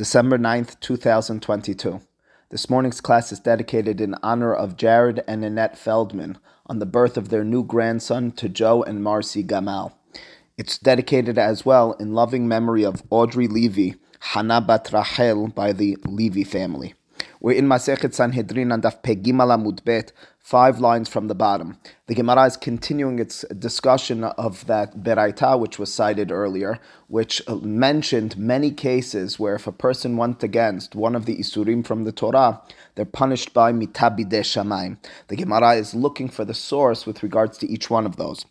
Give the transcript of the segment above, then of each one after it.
December 9th, 2022. This morning's class is dedicated in honor of Jared and Annette Feldman on the birth of their new grandson to Joe and Marcy Gamal. It's dedicated as well in loving memory of Audrey Levy, Hana Bat Rachel by the Levy family. We're in Masechet Sanhedrin and Daf Pegimala Amud Bet, five lines from the bottom. The Gemara is continuing its discussion of that Beraita, which was cited earlier, which mentioned many cases where if a person went against one of the Isurim from the Torah, they're punished by Mitabide Shamayim. The Gemara is looking for the source with regards to each one of those.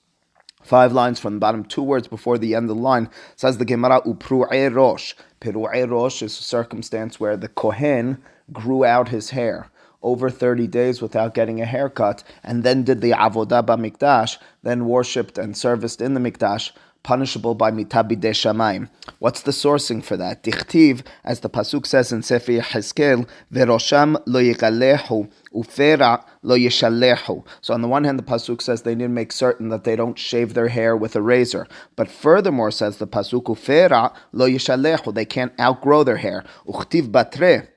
Five lines from the bottom, two words before the end of the line, says the Gemara, Upru'e Rosh. Peru'e Rosh is a circumstance where the Kohen grew out his hair over 30 days without getting a haircut, and then did the Avodah Mikdash, then worshipped and serviced in the Mikdash, punishable by mitabide shamayim. What's the sourcing for that? Dichtiv, as the pasuk says in Sefer Hezkel, verosham lo yigalehu ufera lo yishalehu. So on the one hand, the pasuk says they need to make certain that they don't shave their hair with a razor. But furthermore, says the pasuk ufera lo yishalehu, they can't outgrow their hair. Uchtiv batre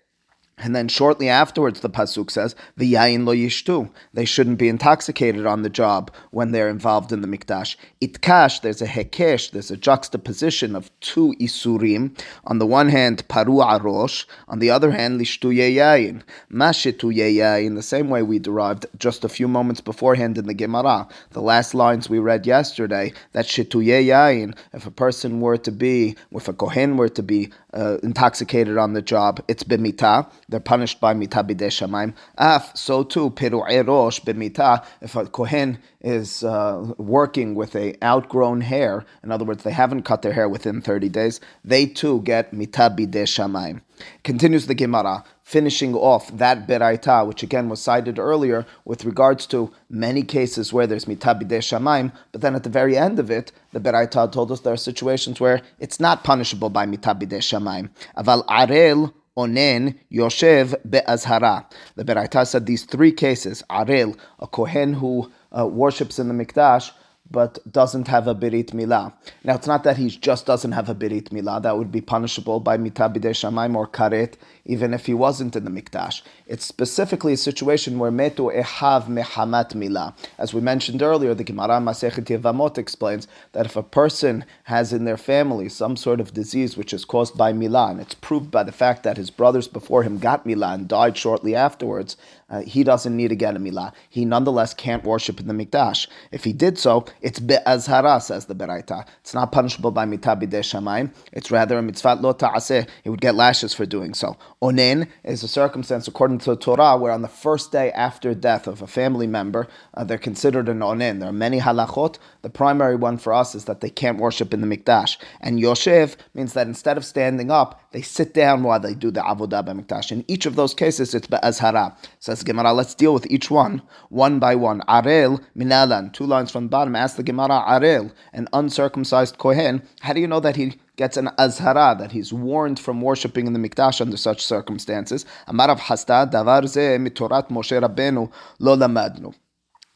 and then shortly afterwards, the pasuk says, "V'yayin lo yishtu." They shouldn't be intoxicated on the job when they're involved in the mikdash. Itkash, there's a hekesh, there's a juxtaposition of two isurim. On the one hand, paru arosh. On the other hand, lishtu yayin. Mashitu yayin. The same way we derived just a few moments beforehand in the Gemara. The last lines we read yesterday that shitu yayin. If a person were to be, if a kohen were to be uh, intoxicated on the job, it's bimita they're punished by mita bidei shamayim. Af, so too, peru'e rosh b'mita, if a kohen is uh, working with a outgrown hair, in other words, they haven't cut their hair within 30 days, they too get mita bidei shamayim. Continues the Gemara, finishing off that beraita, which again was cited earlier with regards to many cases where there's mita bidei shamayim, but then at the very end of it, the beraita told us there are situations where it's not punishable by mita bidei shamayim. Aval arel onen yoshev be'azhara. The Beraita said these three cases: arel, a kohen who uh, worships in the mikdash but doesn't have a berit milah. Now, it's not that he just doesn't have a berit milah. That would be punishable by mitabide shamayim or karet, even if he wasn't in the mikdash. It's specifically a situation where metu ehav mehamat milah. As we mentioned earlier, the Gemara Masechet Yevamot explains that if a person has in their family some sort of disease which is caused by milah, and it's proved by the fact that his brothers before him got milah and died shortly afterwards, uh, he doesn't need to get a milah. He nonetheless can't worship in the mikdash. If he did so, it's be'azhara, says the Beraita. It's not punishable by mitah bidei shamayim. It's rather a mitzvah lo ta'aseh. He would get lashes for doing so. Onen is a circumstance, according to the Torah, where on the first day after death of a family member, uh, they're considered an onen. There are many halachot. The primary one for us is that they can't worship in the mikdash. And yoshev means that instead of standing up, they sit down while they do the avodah b'mikdash. In each of those cases, it's be'azhara. Says Gemara, let's deal with each one, one by one. Arel minalan, two lines from the bottom. Ask the Gemara, Arel, an uncircumcised kohen, how do you know that he gets an azhara, that he's warned from worshipping in the mikdash under such circumstances? Amarav hasta davar ze mitorat Moshe Rabbeinu lo lamadnu.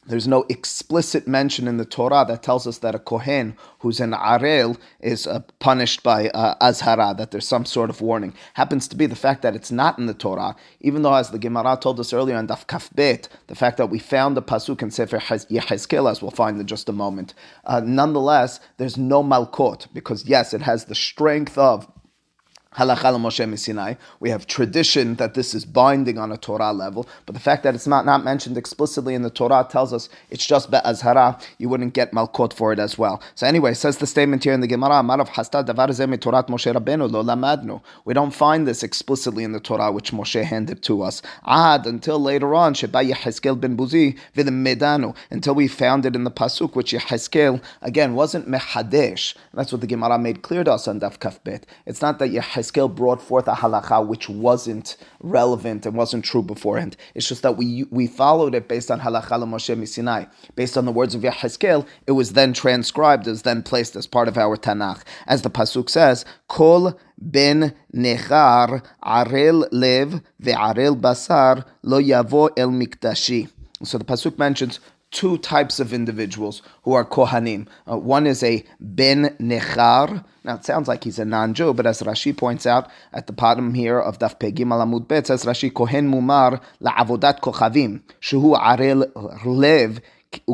There's no explicit mention in the Torah that tells us that a Kohen who's an Arel is uh, punished by uh, Azhara, that there's some sort of warning. Happens to be the fact that it's not in the Torah, even though, as the Gemara told us earlier in Daf Kafbet, the fact that we found the Pasuk in Sefer Yehezkel, as we'll find in just a moment. Uh, nonetheless, there's no Malkot, because yes, it has the strength of Halacha Moshe Sinai. We have tradition that this is binding on a Torah level, but the fact that it's not, not mentioned explicitly in the Torah tells us it's just be'azhara. You wouldn't get malkot for it as well. So anyway, says the statement here in the Gemara, Davar Moshe Rabbeinu lo lamadnu. We don't find this explicitly in the Torah which Moshe handed to us. Ad until later on, Sheba Yehezkel ben Buzi medanu until we found it in the pasuk which Yehezkel again wasn't mehadesh. That's what the Gemara made clear to us on Daf Kafbet. It's not that Yehezkel Yechezkel brought forth a halacha which wasn't relevant and wasn't true beforehand. It's just that we we followed it based on halacha Moshe Sinai. Based on the words of Yechezkel, it was then transcribed as then placed as part of our Tanakh. As the pasuk says, Kol ben nechar arel lev ve'arel basar lo yavo el mikdashi. So the pasuk mentions two types of individuals who are Kohanim. Uh, one is a Ben Nechar. Now it sounds like he's a non-Jew, but as Rashi points out at the bottom here of Daf Pegim Alamud Bet, says Rashi Kohen Mumar la'avodat kochavim, shuhu arel lev the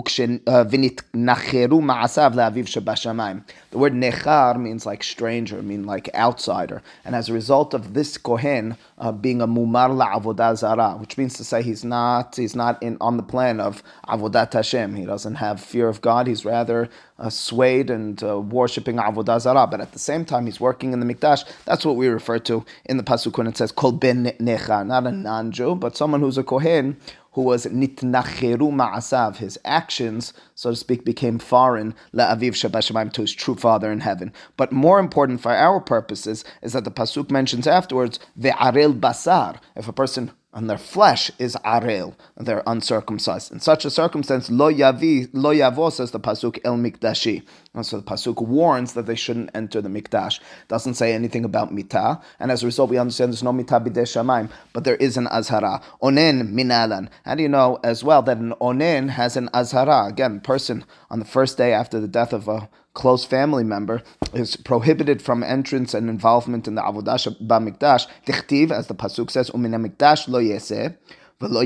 word nechar means like stranger, mean like outsider. And as a result of this kohen uh, being a mumar la'avodah zara, which means to say he's not he's not in on the plan of avodat Hashem. He doesn't have fear of God. He's rather uh, swayed and uh, worshipping avodah zara. But at the same time, he's working in the mikdash. That's what we refer to in the pasuk when it says kol ben nechar, not a non-Jew, but someone who's a kohen who was nitnacheru ma'asav, his actions, so to speak, became foreign la'aviv shabashamayim to his true father in heaven. But more important for our purposes is that the pasuk mentions afterwards ve'arel basar. If a person and their flesh is arel, they're uncircumcised. In such a circumstance, lo yavi, lo yavo says the pasuk el mikdashi. And so the pasuk warns that they shouldn't enter the mikdash. Doesn't say anything about mitah, and as a result, we understand there's no mitah bidei shamayim, but there is an azhara. Onen minalan. How do you know as well that an onen has an azhara? Again, person on the first day after the death of a close family member is prohibited from entrance and involvement in the avodah b'mikdash. Dichtiv, as the pasuk says, u'min mikdash lo yeseh. Now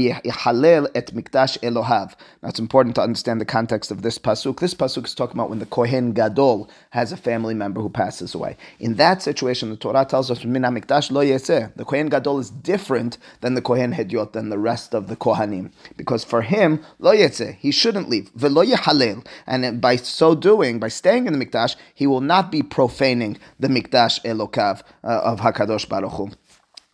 it's important to understand the context of this pasuk. This pasuk is talking about when the Kohen Gadol has a family member who passes away. In that situation, the Torah tells us Min Mikdash lo The Kohen Gadol is different than the Kohen Hedyot, than the rest of the Kohanim. Because for him, lo he shouldn't leave. Velo. And by so doing, by staying in the Mikdash, he will not be profaning the Mikdash Elokav uh, of Hakadosh Baruch Hu.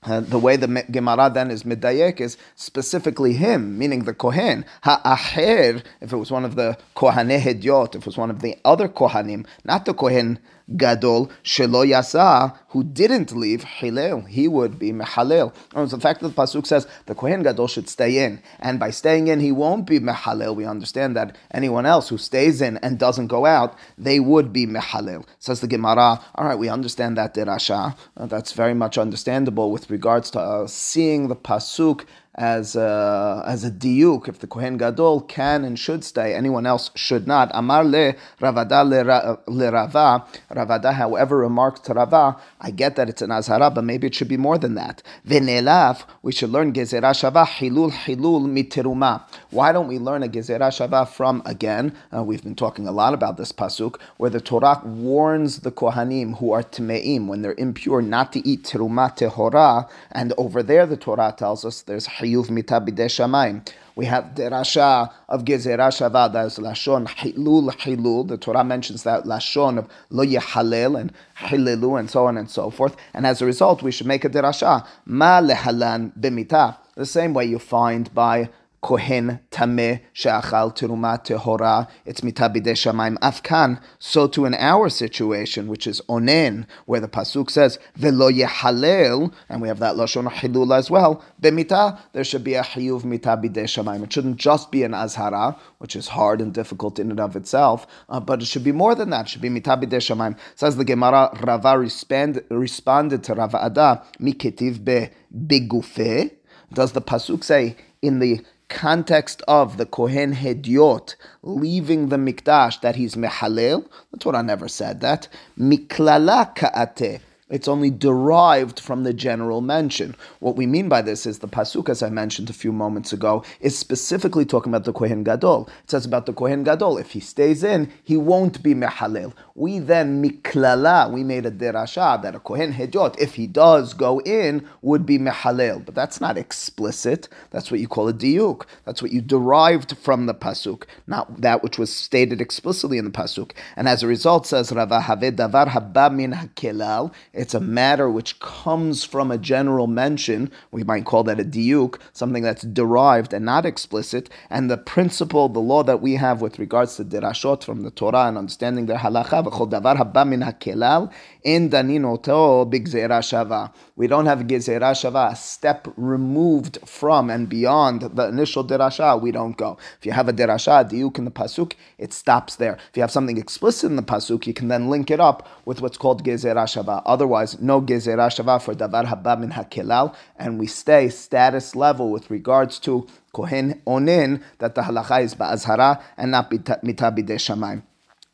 Uh, the way the Gemara then is medayek is specifically him, meaning the Kohen. Ha'acher, if it was one of the Kohanei Hedyot, if it was one of the other Kohanim, not the Kohen gadol shelo yasa who didn't leave hilel he would be mehalel. Oh, the fact that the pasuk says the kohen gadol should stay in, and by staying in he won't be mehalel. We understand that anyone else who stays in and doesn't go out, they would be mehalel. Says the Gemara. All right, we understand that derasha. Uh, that's very much understandable with regards to uh, seeing the pasuk as a, as a diuk, if the Kohen Gadol can and should stay, anyone else should not. Amar le Ravada le Rava. Ravada, however, remarked to Rava, I get that it's an Azhara, but maybe it should be more than that. V'nelaf, we should learn Gezerah Shava, Hilul Hilul Mitiruma. Why don't we learn a Gezerah Shava from, again, uh, we've been talking a lot about this Pasuk, where the Torah warns the Kohanim who are Tme'im, when they're impure, not to eat Tiruma Tehora, and over there the Torah tells us there's mita. We have derasha of gezerah shava, that is lashon hilul hilul. The Torah mentions that lashon of lo yehalel and hililu and so on and so forth. And as a result, we should make a derasha ma lehalan b'mita. The same way you find by kohen tameh she'achal teruma tehora, it's mitabide shamayim afkan. So to in our situation, which is onen, where the pasuk says velo yehalel, and we have that lashon hilul as well. Bemita, there should be a hiyuv mitabide shamayim. It shouldn't just be an azhara, which is hard and difficult in and of itself, uh, but it should be more than that. It should be mitabide shamayim. Says the Gemara, Rava respond, responded to Rava Ada miketiv be bigufe. Does the pasuk say in the context of the Kohen Hediot leaving the Mikdash that he's Mehalel, the Torah never said that. Miklala ka'ate it's only derived from the general mention. What we mean by this is the pasuk, as I mentioned a few moments ago, is specifically talking about the Kohen Gadol. It says about the Kohen Gadol, if he stays in, he won't be mehalel. We then miklala, we made a derasha that a Kohen Hedyot, if he does go in, would be mehalel. But that's not explicit. That's what you call a diuk. That's what you derived from the pasuk, not that which was stated explicitly in the pasuk. And as a result, says Rava Have davar haba min hakelal. It's a matter which comes from a general mention. We might call that a diuk, something that's derived and not explicit. And the principle, the law that we have with regards to dirashot from the Torah and understanding their halacha, v'chol davar haba min hakelal, in daninoto bigzera shava. We don't have gezerah shava, a step removed from and beyond the initial derasha. We don't go. If you have a derasha, diuk in the pasuk, it stops there. If you have something explicit in the pasuk, you can then link it up with what's called gezerah shava. Otherwise no gezerah shava for davar haba min hakelal, and we stay status level with regards to kohen onin that the halacha is ba'azhara and not mitabide shamayim.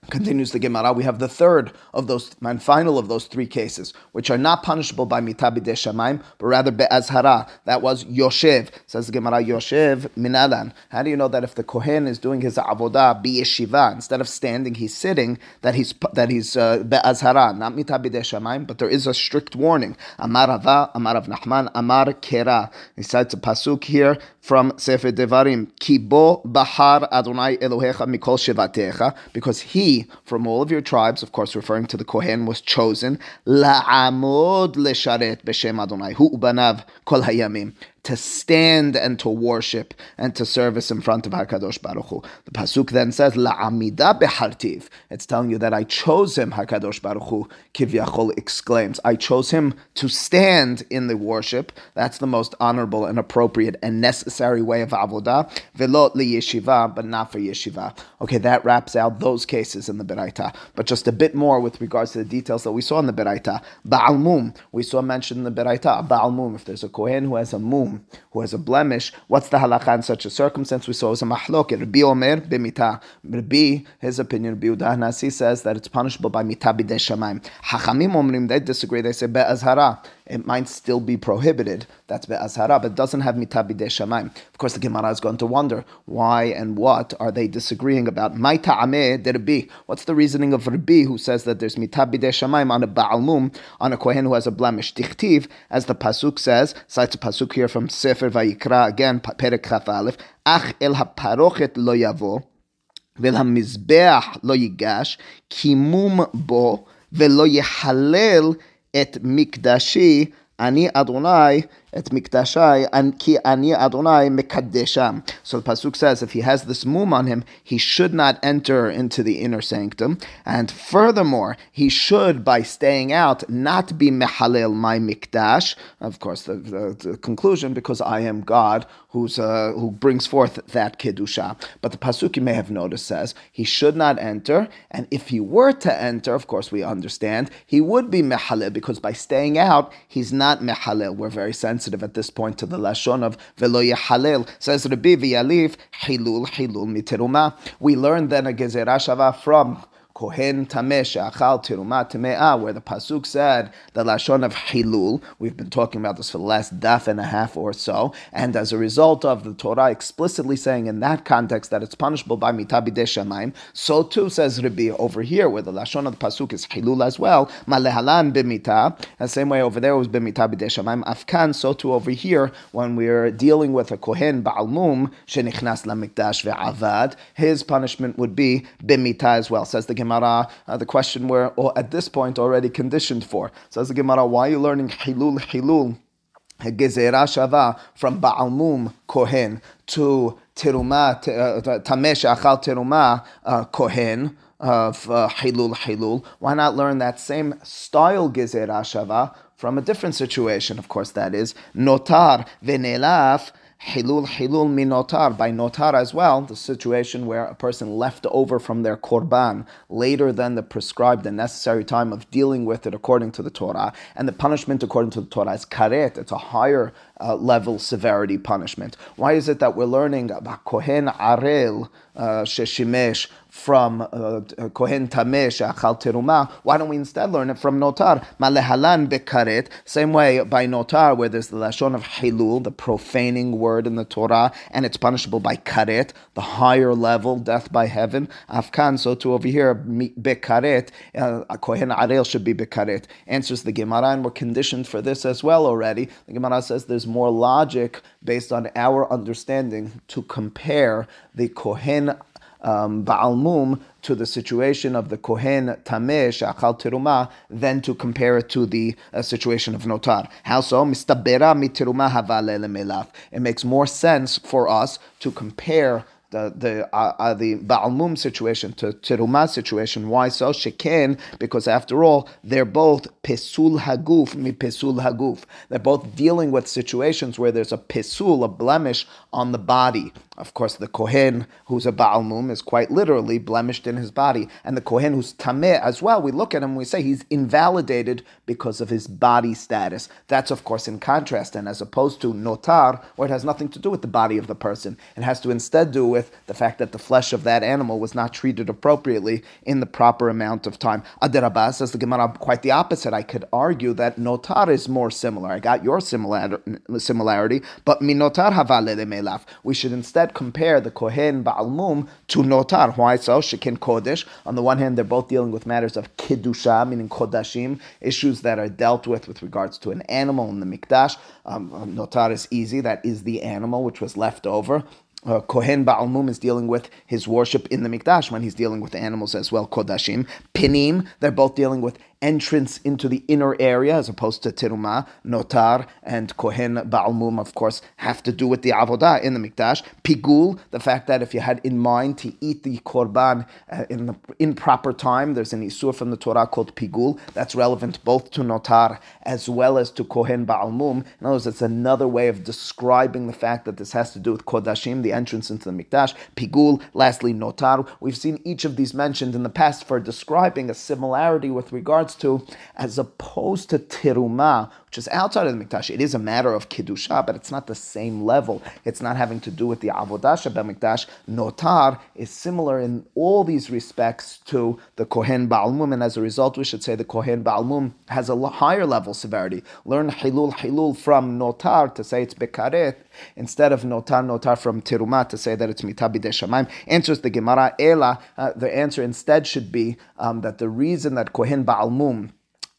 Continues the Gemara, we have the third of those and final of those three cases, which are not punishable by mitabi de shamaim, but rather be'azhara. That was Yoshev. Says the Gemara, Yoshev minalan. How do you know that if the Kohen is doing his avodah yeshiva instead of standing, he's sitting, that he's that he's uh, be'azhara, not mitabi de shamaim, but there is a strict warning. Amar Ava, Amar Nachman, Amar Kera. He cites a pasuk here from Sefer Devarim, Kibo Bahar Adonai Elohecha Mikol Shevatecha, because he, from all of your tribes, of course referring to the Kohen, was chosen, La'amod Lesharet B'Shem Adonai, Hu Ubanav Kol Hayamim, to stand and to worship and to service in front of Hakadosh Baruch Hu. The pasuk then says la'amida behartiv. It's telling you that I chose him. Hakadosh Baruch Hu kivyachol exclaims, I chose him to stand in the worship. That's the most honorable and appropriate and necessary way of avodah. Velot yeshiva, but not for yeshiva. Okay, that wraps out those cases in the Beraita. But just a bit more with regards to the details that we saw in the Beraita. Ba'al mum, we saw mentioned in the Beraita. Ba'al mum, if there's a kohen who has a mum who has a blemish, what's the halacha in such a circumstance? We saw was a mahlok. Rabbi Omer b'mita. Rabbi, his opinion, Rabbi Udah Nasi says that it's punishable by mita b'dei. Hachamim omrim, they disagree. They say be'azhara it might still be prohibited. That's be'azhara, but it doesn't have mitabide shamayim. Of course, the Gemara is going to wonder why and what are they disagreeing about. My ta'ameh derbi. What's the reasoning of Rabbi who says that there's mitabide shamayim on a ba'almum, on a kohen who has a blemish? Tichtiv, as the pasuk says, cites a pasuk here from Sefer Vayikra again, Perek Chaf Aleph, Ach el haparochet lo yavo. ולמזבח לא ייגש, קימום בו ולא יחלל את מקדשי, אני אדוני את mikdashai, and ki ani Adonai mekadesham. So the pasuk says, if he has this mum on him, he should not enter into the inner sanctum, and furthermore, he should, by staying out, not be mehalel my mikdash. Of course, the, the, the conclusion, because I am God who's uh, who brings forth that kedusha. But the pasuk you may have noticed says he should not enter, and if he were to enter, of course we understand he would be mehalel because by staying out, he's not mehalel. We're very sensitive at this point to the lashon of velo yehalel. Says Rabbi V'yalif hilul hilul miteruma. We learn then a gezerah shava from Kohen Tameh She'achal Tiruma where the Pasuk said the Lashon of Hilul. We've been talking about this for the last daf and a half or so. And as a result of the Torah explicitly saying in that context that it's punishable by Mitabi Shemaim, so too says Rabbi over here, where the Lashon of the Pasuk is Hilul as well. Malehalan B'mita. The same way over there was B'mita Shemaim. Afkan, so too over here, when we're dealing with a Kohen Ba'almum, Shenichnas Lamikdash Ve'avad, his punishment would be B'mita as well. Says the Gemara Gemara, uh, the question we're at this point already conditioned for. Says the Gemara, why are you learning Hilul Hilul? Gezerah Shava from Ba'almum Kohen to Teruma, uh, Tamesh Achal Teruma uh, Kohen of uh, Hilul Hilul. Why not learn that same style Gezerah Shava from a different situation? Of course, that is Notar Venelaf Hilul Hilul Minotar, by Notar as well, the situation where a person left over from their Korban later than the prescribed and necessary time of dealing with it according to the Torah. And the punishment according to the Torah is Karet, it's a higher uh, level severity punishment. Why is it that we're learning about Kohen Arel uh, Sheshimesh from uh, Kohen Tamesh Achal Teruma? Why don't we instead learn it from Notar? Malehalan Bekaret. Same way by Notar, where there's the Lashon of Hilul, the profaning word in the Torah, and it's punishable by Karet, the higher level, death by heaven. Afkan, so to over here, Bekaret, uh, Kohen Arel should be Bekaret. Answers the Gemara, and we're conditioned for this as well already. The Gemara says there's more logic based on our understanding to compare the Kohen um, Ba'almum to the situation of the Kohen Tameh Shachal Teruma than to compare it to the uh, situation of Notar. How so? Mistabera havale It makes more sense for us to compare the the uh, uh, the Ba'almum situation to Teruma situation. Why so? Sheken, because after all, they're both Pesul Haguf, mi Pesul Haguf. They're both dealing with situations where there's a Pesul, a blemish on the body. Of course, the Kohen who's a Baal Mum is quite literally blemished in his body. And the Kohen who's Tameh as well, we look at him we say he's invalidated because of his body status. That's, of course, in contrast. And as opposed to Notar, where it has nothing to do with the body of the person, it has to instead do with the fact that the flesh of that animal was not treated appropriately in the proper amount of time. Adirabah says the Gemara quite the opposite. I could argue that Notar is more similar. I got your similarity, but Minotar Havalele Melaf. We should instead compare the Kohen Baalmum to Notar. Why so? Shekin Kodesh. On the one hand, they're both dealing with matters of Kiddusha, meaning Kodashim, issues that are dealt with with regards to an animal in the Mikdash. Um, notar is easy, that is the animal which was left over uh, Kohen Baalmum is dealing with his worship in the Mikdash when he's dealing with animals as well, Kodashim. Pinim, they're both dealing with entrance into the inner area as opposed to Tiruma, Notar, and Kohen Baalmum, of course, have to do with the Avodah in the Mikdash. Pigul, the fact that if you had in mind to eat the Korban uh, in the improper time, there's an Isur from the Torah called Pigul. That's relevant both to Notar as well as to Kohen Baalmum. In other words, it's another way of describing the fact that this has to do with Kodashim, the entrance into the Mikdash. Pigul, lastly, Notar. We've seen each of these mentioned in the past for describing a similarity with regards regards to, as opposed to tiruma, which is outside of the mikdash. It is a matter of kiddusha, but it's not the same level. It's not having to do with the avodah mikdash. Notar is similar in all these respects to the kohen baalmum, and as a result, we should say the kohen baalmum has a higher level severity. Learn hilul hilul from notar to say it's bekaret instead of notar notar from tiruma to say that it's mitabi de shamayim. Answers the Gemara ela. Uh, the answer instead should be um, that the reason that kohen baalmum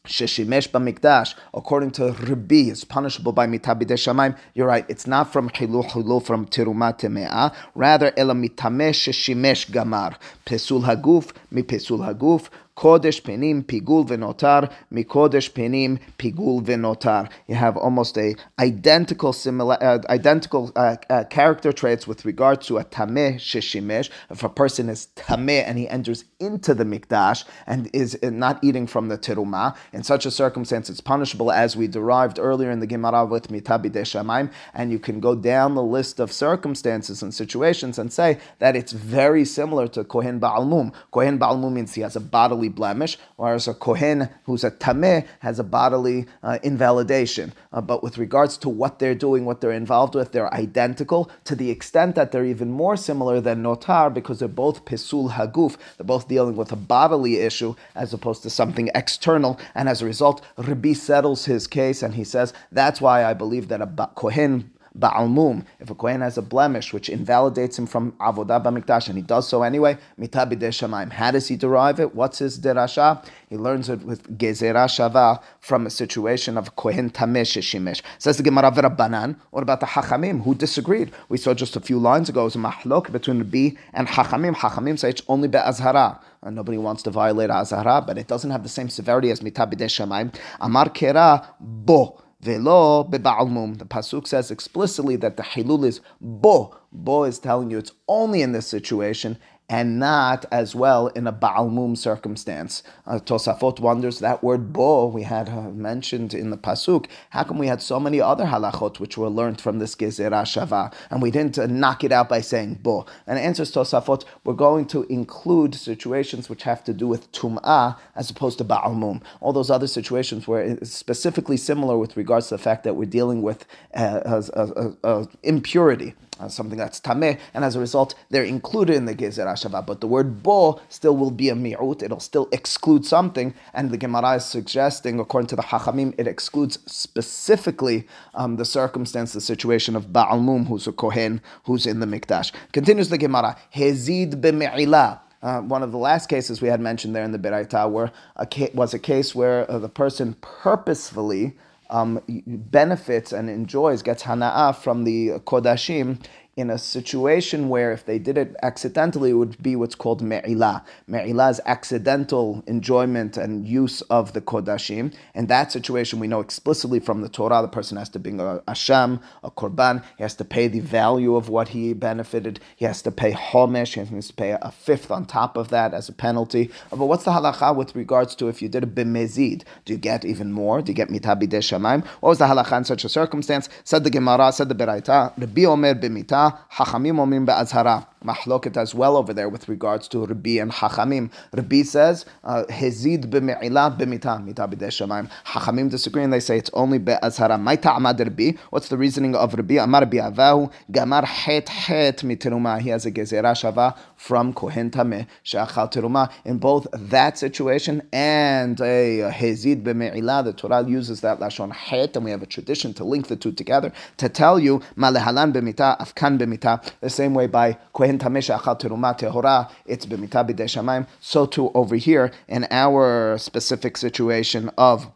Sheshimesh b'mikdash, according to Rabbi, is punishable by mitabide shamayim. You're right. It's not from chilu chilu from tiruma teme'ah. Rather, ela mitamesh sheshimesh gamar. Pesul haguf mi pesul haguf. Kodesh Penim Pigul Venotar, Mikodesh Penim Pigul Venotar. You have almost a identical similar uh, identical uh, uh, character traits with regard to a Tameh Shishimesh. If a person is Tameh and he enters into the Mikdash and is not eating from the Teruma, in such a circumstance it's punishable as we derived earlier in the Gemara with Mitabi Shamaim, and you can go down the list of circumstances and situations and say that it's very similar to Kohen Baalmum. Kohen Baalmum means he has a bodily blemish, whereas a Kohen who's a Tameh has a bodily uh, invalidation. Uh, but with regards to what they're doing, what they're involved with, they're identical to the extent that they're even more similar than Notar because they're both Pesul Haguf. They're both dealing with a bodily issue as opposed to something external. And as a result, Rabbi settles his case and he says, that's why I believe that a Kohen Ba'almum, if a Kohen has a blemish which invalidates him from Avodah B'mikdash, and he does so anyway, Mitabi Shamayim. How does he derive it? What's his derasha? He learns it with Gezerah Shava from a situation of Kohen Tamesh Shimesh. Says the Gemara Banan. What about the Hachamim who disagreed? We saw just a few lines ago, it was a mahlok between the B and Hachamim. Hachamim say it's only Be'azhara. And nobody wants to violate Azhara, but it doesn't have the same severity as Mitabi Shamayim. Amar Kera Bo. Velo. The pasuk says explicitly that the hilul is bo. Bo is telling you it's only in this situation, and not as well in a Baalmum circumstance. Uh, Tosafot wonders that word bo we had uh, mentioned in the Pasuk. How come we had so many other halachot which were learned from this Gezerah Shava and we didn't uh, knock it out by saying bo? And answers Tosafot, we're going to include situations which have to do with Tum'ah as opposed to Baalmum. All those other situations were specifically similar with regards to the fact that we're dealing with uh, impurity uh, something that's tameh, and as a result, they're included in the gezer hashava. But the word bo still will be a mi'ut; it'll still exclude something, and the Gemara is suggesting, according to the Hachamim, it excludes specifically um, the circumstance, the situation of Baalmum, who's a kohen, who's in the mikdash. Continues the Gemara, hezid b'me'ilah. Uh, one of the last cases we had mentioned there in the Beraita a ca- was a case where uh, the person purposefully um, benefits and enjoys, gets hana'ah from the kodashim in a situation where if they did it accidentally, it would be what's called me'ilah. Me'ilah is accidental enjoyment and use of the kodashim. In that situation, we know explicitly from the Torah, the person has to bring a asham, a korban. He has to pay the value of what he benefited. He has to pay homesh. He has to pay a fifth on top of that as a penalty. But what's the halacha with regards to if you did a bimezid? Do you get even more? Do you get mitabi de shamayim? What was the halacha in such a circumstance? Said the Gemara, said the Beraita, Rabbi Omer b'mita be'azhara, Hachamim omrim be'azhara. Mahloket as well over there with regards to Rabbi and Hachamim. Rabbi says, uh, Hezid b'me'ila b'mita, mita b'dei shamayim. Hachamim disagree and they say it's only be'azhara. My ta'amad Rabbi. What's the reasoning of Rabbi? Amar bi'avahu, gamar het het mitiruma. He has a gezerah shava from Kohen Tameh, she'achal teruma. In both that situation and a Hezid b'me'ila, the Torah uses that lashon het, and we have a tradition to link the two together to tell you, malehalan b'mita, afkan b'mita, the same way by Kohen it's b'mita b'dei. So too over here in our specific situation of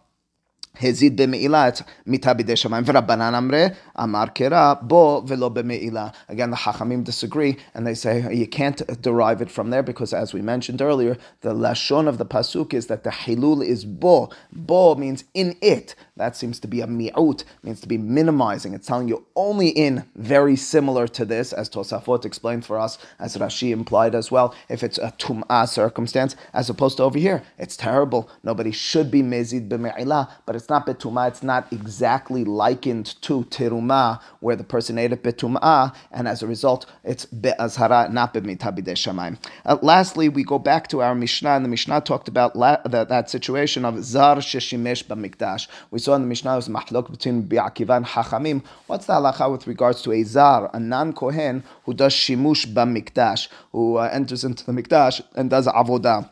הזיד במעילה את מיתה בידי שמיים, ורבנן אמרי, אמר קרא, בו ולא במעילה. Again, the Chachamim disagree, and they say you can't derive it from there, because as we mentioned earlier, the lashon of the pasuk is that the hilul is bo. Bo means in it. That seems to be a mi'ut, means to be minimizing. It's telling you only in very similar to this, as Tosafot explained for us, as Rashi implied as well, if it's a tum'ah circumstance, as opposed to over here. It's terrible. Nobody should be mezid b'me'ilah, but it's not betumah. It's not exactly likened to terumah, where the person ate it betumah, and as a result, it's be'azhara, not be'mita shamayim. Uh, lastly, we go back to our Mishnah, and the Mishnah talked about la- that, that situation of zar sheshimesh b'mikdash. We saw in the Mishnah was mahlok between Bi'akiva and Hachamim. What's the halacha with regards to a zar, a non-kohen who does shimush b'mikdash, who uh, enters into the mikdash and does avodah?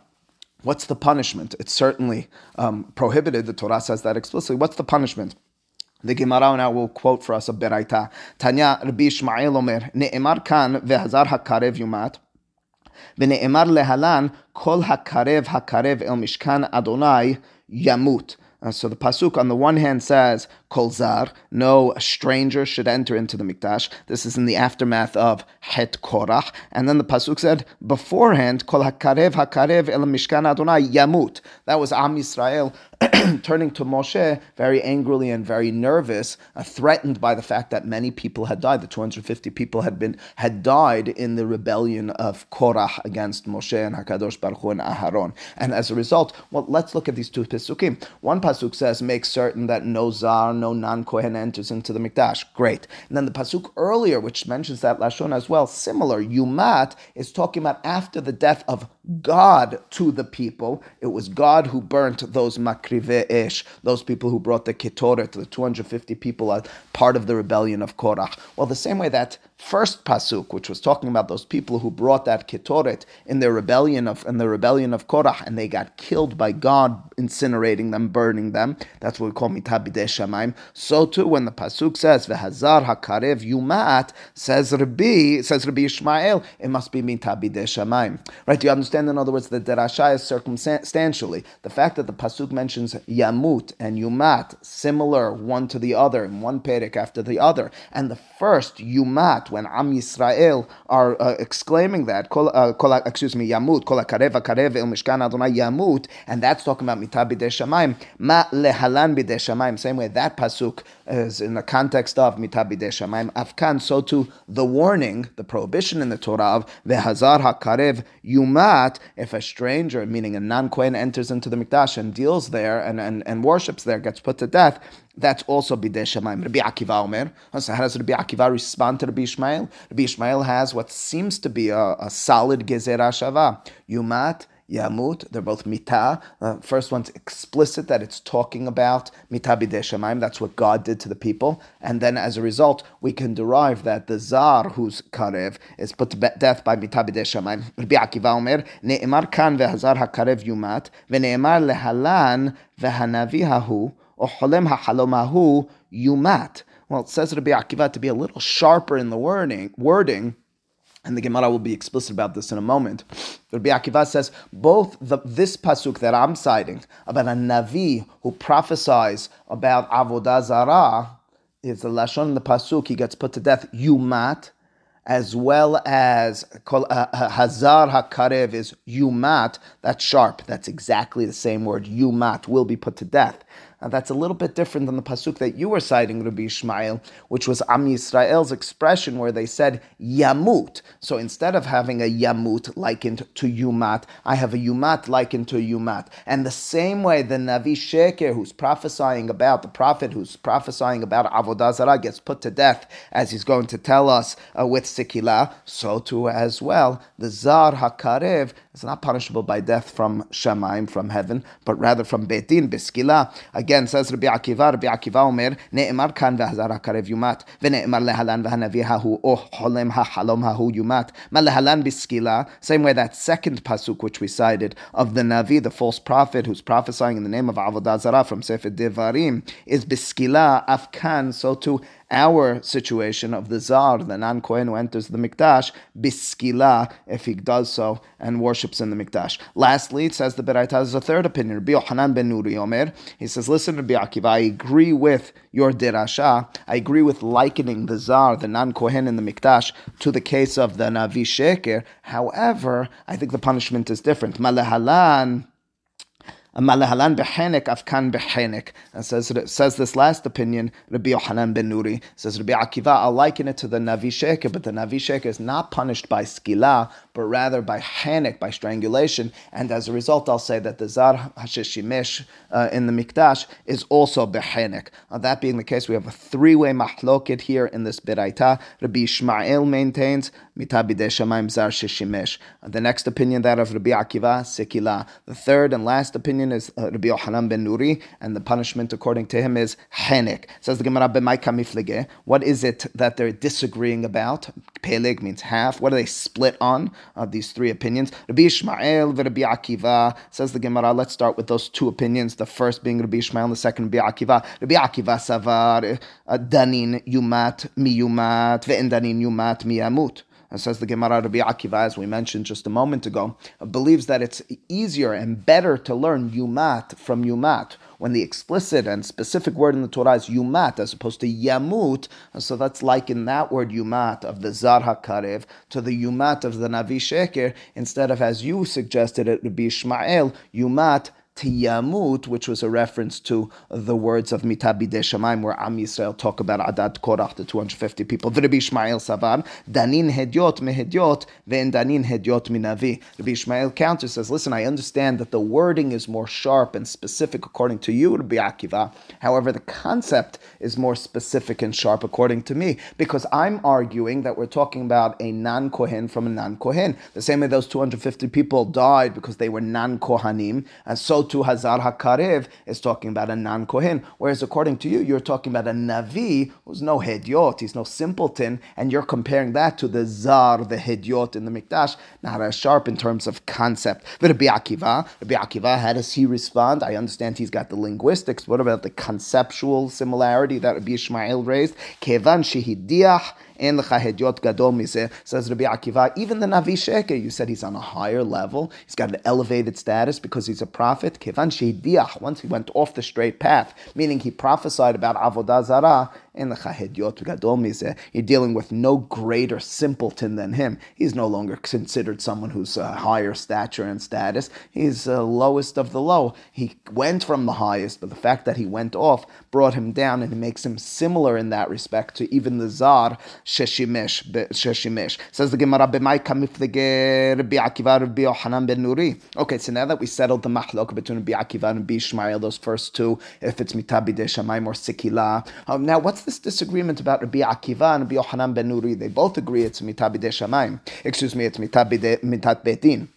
What's the punishment? It's certainly um, prohibited. The Torah says that explicitly. What's the punishment? The Gemara now will quote for us a beraita. Tanya Rabbi Ishmael Omer, Ne'emar kan ve'hazar hakarev yumat. ונאמר להלן, כל hakarev הקרב el mishkan Adonai yamut. so the pasuk on the one hand says, kol zar, no stranger should enter into the mikdash. This is in the aftermath of het korach, and then the pasuk said beforehand kol hakarev hakarev el mishkan Adonai yamut. That was Am Yisrael turning to Moshe very angrily and very nervous, uh, threatened by the fact that many people had died. The 250 people had been had died in the rebellion of Korah against Moshe and Hakadosh Baruch Hu and Aharon. And as a result, well, let's look at these two pasukim. One pasuk says, "Make certain that no zar, no non-kohen enters into the mikdash." Great. And then the pasuk earlier, which mentions that lashon as well, similar. Yumat is talking about after the death of God to the people. It was God who burnt those makrive ish, those people who brought the ketoret, the 250 people as part of the rebellion of Korach. Well, the same way that first pasuk, which was talking about those people who brought that ketoret in their rebellion of in the rebellion of Korach, and they got killed by God, incinerating them, burning them. That's what we call mitabidei shamaim. So too, when the pasuk says v'hazar hakarev yumat, says Rabbi, says Rabbi Ishmael, it must be mitabidei shamaim. Right? Do you understand? In other words, the derasha is circumstantially the fact that the pasuk mentions yamut and yumat similar one to the other in one perek after the other, and the first yumat when Am Yisrael are uh, exclaiming that, kol, uh, kol, excuse me, Yamut, kol karev karev el mishkan Adonai Yamut, and that's talking about mitah b'dei shamayim, ma lehalan b'dei shamayim. Same way that pasuk is in the context of mitah b'dei shamayim. Afkan, so too the warning, the prohibition in the Torah of vehazar hakarev yumat, if a stranger, meaning a non-kohen, enters into the mikdash and deals there and, and, and worships there, gets put to death, that's also bidei shemaim. Rabbi Akiva Omer. So how does Rabbi Akiva respond to Rabbi Ishmael? Rabbi Ishmael has what seems to be a, a solid gezerah shava. Yumat Yamut, they're both mita. Uh, first one's explicit that it's talking about mita bidei That's what God did to the people, and then as a result, we can derive that the zar who's karev is put to death by mita bidei shamayim. Rabbi Akiva Omer ne'emar kan vehazar hakarev yumat ve'ne'emar lehalan vehanavi hahu Oholem ha'halomahu yumat. Well, it says Rabbi Akiva to be a little sharper in the wording, wording and the Gemara will be explicit about this in a moment. Rabbi Akiva says both the, this pasuk that I'm citing about a navi who prophesies about avodah zarah is the lashon in the pasuk he gets put to death yumat, as well as uh, hazar hakarev is yumat. That's sharp. That's exactly the same word. Yumat will be put to death. Now that's a little bit different than the pasuk that you were citing, Rabbi Ishmael, which was Am Yisrael's expression where they said Yamut. So instead of having a Yamut likened to Yumat, I have a Yumat likened to Yumat. And the same way the Navi Sheker, who's prophesying about the prophet who's prophesying about Avodah Zarah, gets put to death, as he's going to tell us uh, with Sikila, so too as well the Zar Hakarev is not punishable by death from Shemaim, from heaven, but rather from Betin, Biskila. Again, says Rabbi Akiva, Rabbi Akiva Omer, Ne'emar kan v'hazar hakarev yumat, v'ne'emar lehalan v'hanavi hahu, oh holem ha'halom hahu yumat, ma lehalan beskila. Same way that second pasuk which we cited of the Navi, the false prophet who's prophesying in the name of Avodah Zarah from Sefer Devarim, is biskila afkan, so too our situation of the Zar, the non Kohen who enters the Mikdash, biskila, if he does so and worships in the Mikdash. Lastly, it says the Beraita has a third opinion. Rabbi ben Nuri Omer, he says, listen, Rabbi Akiva, I agree with your derasha. I agree with likening the Zar, the non Kohen in the Mikdash, to the case of the Navi Sheker. However, I think the punishment is different. Malahalan Malahalan behenek afkan behenek. And says says this last opinion, Rabbi Yohanan ben Nuri says Rabbi Akiva. I'll liken it to the Navi Sheker, but the Navi Sheker is not punished by skila, but rather by hanek, by strangulation. And as a result, I'll say that the zar hashishimish uh, in the mikdash is also behenek. Uh, that being the case, we have a three-way mahloket here in this biraita. Rabbi Ishmael maintains mitabide shamayim zar shishimesh. Uh, the next opinion, that of Rabbi Akiva, sekila. The third and last opinion is uh, Rabbi Yohanan ben Nuri, and the punishment according to him is henek. Says the Gemara, b'may What is it that they're disagreeing about? Peleg means half. What are they split on? Uh, these three opinions. Rabbi Ishmael Rabbi Akiva. Says the Gemara, let's start with those two opinions. The first being Rabbi Ishmael, and the second Rabbi Akiva. Rabbi Akiva savar danin yumat miyumat ve'en danin yumat miyamut and says the Gemara Rabbi Akiva, as we mentioned just a moment ago, believes that it's easier and better to learn Yumat from Yumat when the explicit and specific word in the Torah is Yumat as opposed to Yamut. So that's like in that word Yumat of the Zar HaKarev to the Yumat of the Navi Sheker, instead of, as you suggested, it would be Ishmael, Yumat Tiyamut, which was a reference to the words of Mitabi Shemaim, where Am Yisrael talk about Adad Korach, the 250 people. Rabbi Ishmael Savar, Danin Hedyot Mehedyot, Ve'en Danin Hedyot Minavi. Rabbi Ishmael counters, says, listen, I understand that the wording is more sharp and specific according to you, Rabbi Akiva. However, the concept is more specific and sharp according to me, because I'm arguing that we're talking about a non-Kohen from a non-Kohen. The same way those 250 people died because they were non-Kohanim, and so to Hazar HaKarev is talking about a non Kohen. Whereas according to you, you're talking about a Navi who's no Hedyot, he's no simpleton, and you're comparing that to the Zar, the Hedyot in the Mikdash, not as sharp in terms of concept. But Rabbi Akiva, Rabbi Akiva, how does he respond? I understand he's got the linguistics. What about the conceptual similarity that Rabbi Ishmael raised? Kevan shehidiach in the Chahediot Gadol Mise, says Rabbi Akiva, even the Navi Sheker, you said he's on a higher level, he's got an elevated status because he's a prophet. Kevan Sheidiach, once he went off the straight path, meaning he prophesied about Avodah Zarah, in the Chahediot Gadol you're dealing with no greater simpleton than him. He's no longer considered someone who's a higher stature and status. He's the lowest of the low. He went from the highest, but the fact that he went off brought him down and it makes him similar in that respect to even the Zar Sheshimesh. Sheshimesh. Says the Gemara. Okay, so now that we settled the machlok between Rabbi and Rabbi Ishmael, those first two, if it's mitabi de shamayim or sikila, um, now what's this disagreement about Rabbi Akiva and Rabbi Yohanan ben Nuri? They both agree it's mitabi de shamayim. Excuse me, it's mitabi de mitat betin.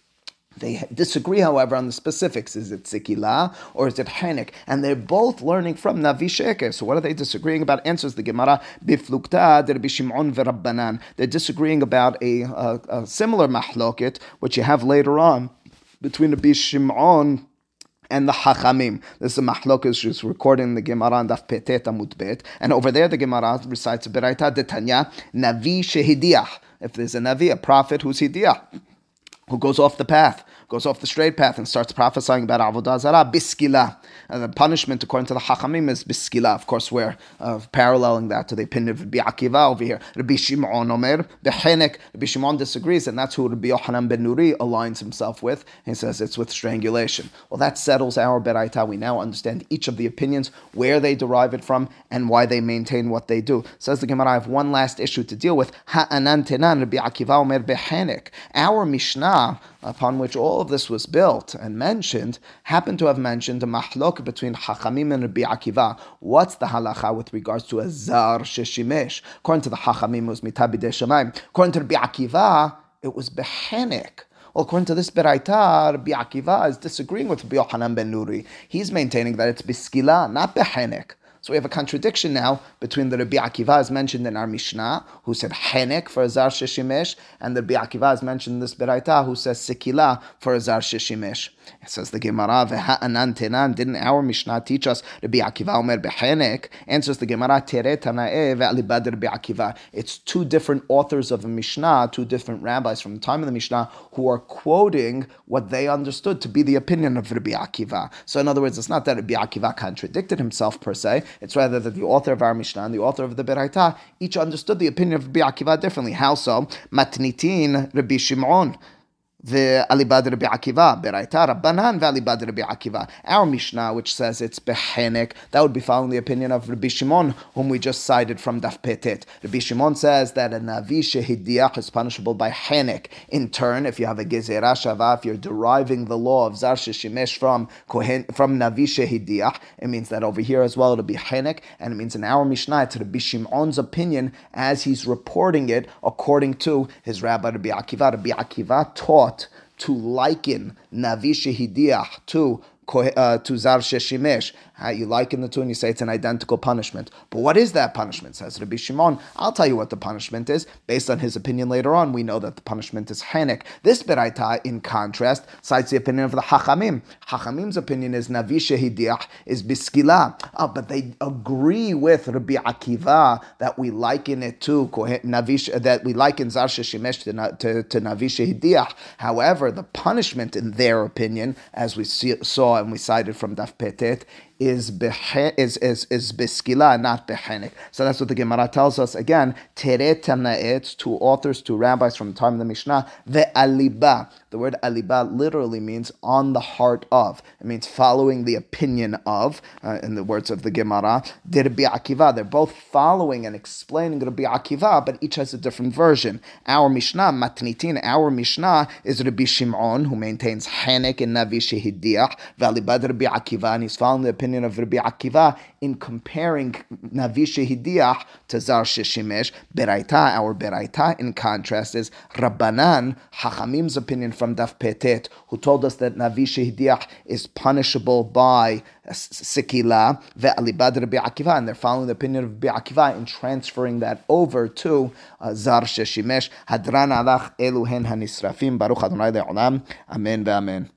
They disagree, however, on the specifics. Is it Sikila or is it Henik? And they're both learning from Navi Sheker. So what are they disagreeing about? Answers the Gemara, Biflukta, Rabbi Shimon ve'Rabbanan. They're disagreeing about a, a, a similar mahloket, which you have later on between Rabbi Shimon and the Hachamim. This is a mahlokas who's recording the Gemara and Daf Petet Amud. And over there, the Gemara recites a Beraita Detanya, Navi Shehidiach. If there's a Navi, a prophet who's Hidiach, who goes off the path. goes off the straight path and starts prophesying about avodah zarah, biskila. And the punishment, according to the Chachamim, is biskila. Of course, we're uh, paralleling that to the opinion of Rabbi Akiva over here. Rabbi Shimon Omer, behenek. Rabbi Shimon disagrees, and that's who Rabbi Yochanan ben Nuri aligns himself with. He says it's with strangulation. Well, that settles our beraita. We now understand each of the opinions, where they derive it from, and why they maintain what they do. Says the Gemara, I have one last issue to deal with. Ha'anan tenan Rabbi Akiva Omer behenek. Our Mishnah upon which all of this was built and mentioned, happened to have mentioned a mahlok between Hachamim and Rabbi Akiva. What's the halacha with regards to a zar sheshimesh? According to the Hachamim, it was mitabi shamayim. According to Rabbi Akiva, it was behenik. Well, according to this Beraita, Rabbi Akiva is disagreeing with Rabbi Yochanan ben Nuri. He's maintaining that it's biskila, not behenik. So we have a contradiction now between the Rabbi Akiva as mentioned in our Mishnah, who said Henek for Azar Sheshimesh, and the Rabbi Akiva as mentioned in this Beraita, who says Sikila for Azar Sheshimesh. It says the Gemara, V'ha'anan tenan, didn't our Mishnah teach us Rabbi Akiva Omer Behenek? Answers the Gemara, Tere Tanae ve'alibad Rabbi Akiva. It's two different authors of a Mishnah, two different rabbis from the time of the Mishnah, who are quoting what they understood to be the opinion of Rabbi Akiva. So in other words, it's not that Rabbi Akiva contradicted himself per se, it's rather that the author of our Mishnah and the author of the Beraita each understood the opinion of Rabbi Akiva differently. How so? Matnitin Rabbi Shimon the Alibad Rabbi Akiva, Beraita Rabbanan Valibad Rabbi Akiva. Our Mishnah, which says it's Behenek, that would be following the opinion of Rabbi Shimon, whom we just cited from Daf Petet. Rabbi Shimon says that a Navi Shehidiach is punishable by Henek. In turn, if you have a Gezerah Shava, if you're deriving the law of Zar Sheshimesh from, from Navi Shehidiach, it means that over here as well it'll be Henek, and it means in our Mishnah, it's Rabbi Shimon's opinion as he's reporting it according to his Rabbi Rabbi Akiva. Rabbi Akiva taught to liken Navi Shehidiach to uh, to Zar Sheshimesh. You liken the two and you say it's an identical punishment. But what is that punishment? Says Rabbi Shimon. I'll tell you what the punishment is. Based on his opinion later on, we know that the punishment is Hanek. This Beraita, in contrast, cites the opinion of the Hachamim. Hachamim's opinion is Navi Shehidiach is Biskila. Oh, but they agree with Rabbi Akiva that we liken it to Navi, that we liken Zar Sheshimesh to, to, to Navi. However, the punishment in their opinion, as we see, saw and we cited from Daf Petet, is is is is beskila, not behenik. So that's what the Gemara tells us again. Two authors, two rabbis from the time of the Mishnah. The aliba. The word aliba literally means on the heart of. It means following the opinion of. Uh, in the words of the Gemara, Rabbi Akiva. They're both following and explaining Rabbi Akiva, but each has a different version. Our Mishnah, matnitin. Our Mishnah is Rabbi Shimon, who maintains hanek and navi shehidiach. Valibad Rabbi Akiva, and he's following the opinion opinion of Rabbi Akiva in comparing Navi Shehidiach to Zar Sheshimesh. Beraita, our Beraita, in contrast, is Rabbanan, Hachamim's opinion from Daf Petet, who told us that Navi Shehidiach is punishable by Sikila, Ve'alibad Rabbi Akiva, and they're following the opinion of Rabbi Akiva in transferring that over to uh, Zar Sheshimesh. Hadran alach eluhen hanisrafim, Baruch Adonai Le'olam. Amen ve'amen.